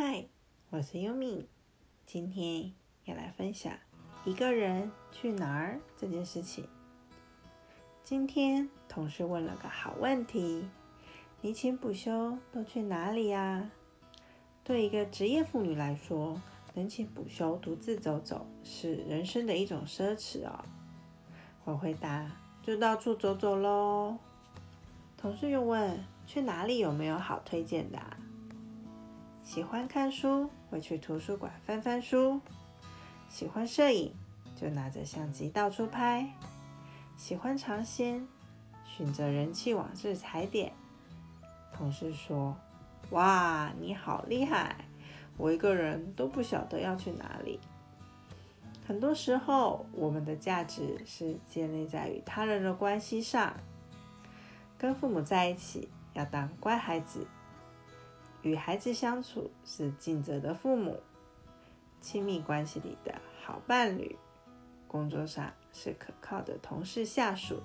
嗨，我是优米，今天要来分享一个人去哪儿这件事情。今天同事问了个好问题：你请补休都去哪里呀？对一个职业妇女来说，能请补休独自走走是人生的一种奢侈哦。我回答：就到处走走喽。同事又问：去哪里有没有好推荐的？喜欢看书，会去图书馆翻翻书；喜欢摄影，就拿着相机到处拍；喜欢尝鲜，选择人气往日踩点。同事说：“哇，你好厉害！我一个人都不晓得要去哪里。”很多时候，我们的价值是建立在与他人的关系上。跟父母在一起，要当乖孩子。与孩子相处是尽责的父母，亲密关系里的好伴侣，工作上是可靠的同事下属，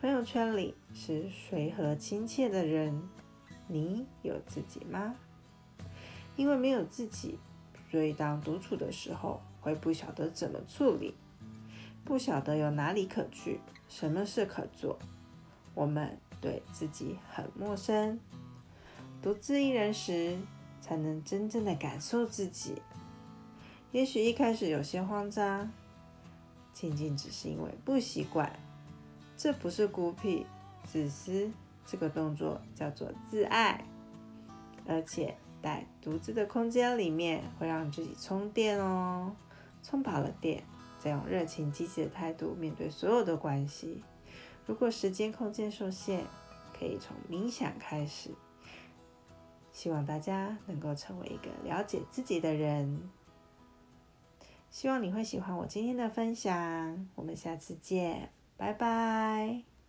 朋友圈里是随和亲切的人。你有自己吗？因为没有自己，所以当独处的时候会不晓得怎么处理，不晓得有哪里可去，什么事可做。我们对自己很陌生。独自一人时，才能真正的感受自己。也许一开始有些慌张，仅仅只是因为不习惯。这不是孤僻、自私，这个动作叫做自爱。而且在独自的空间里面，会让自己充电哦。充饱了电，再用热情积极的态度面对所有的关系。如果时间空间受限，可以从冥想开始。希望大家能够成为一个了解自己的人。希望你会喜欢我今天的分享。我们下次见，拜拜。